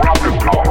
crowd is gone.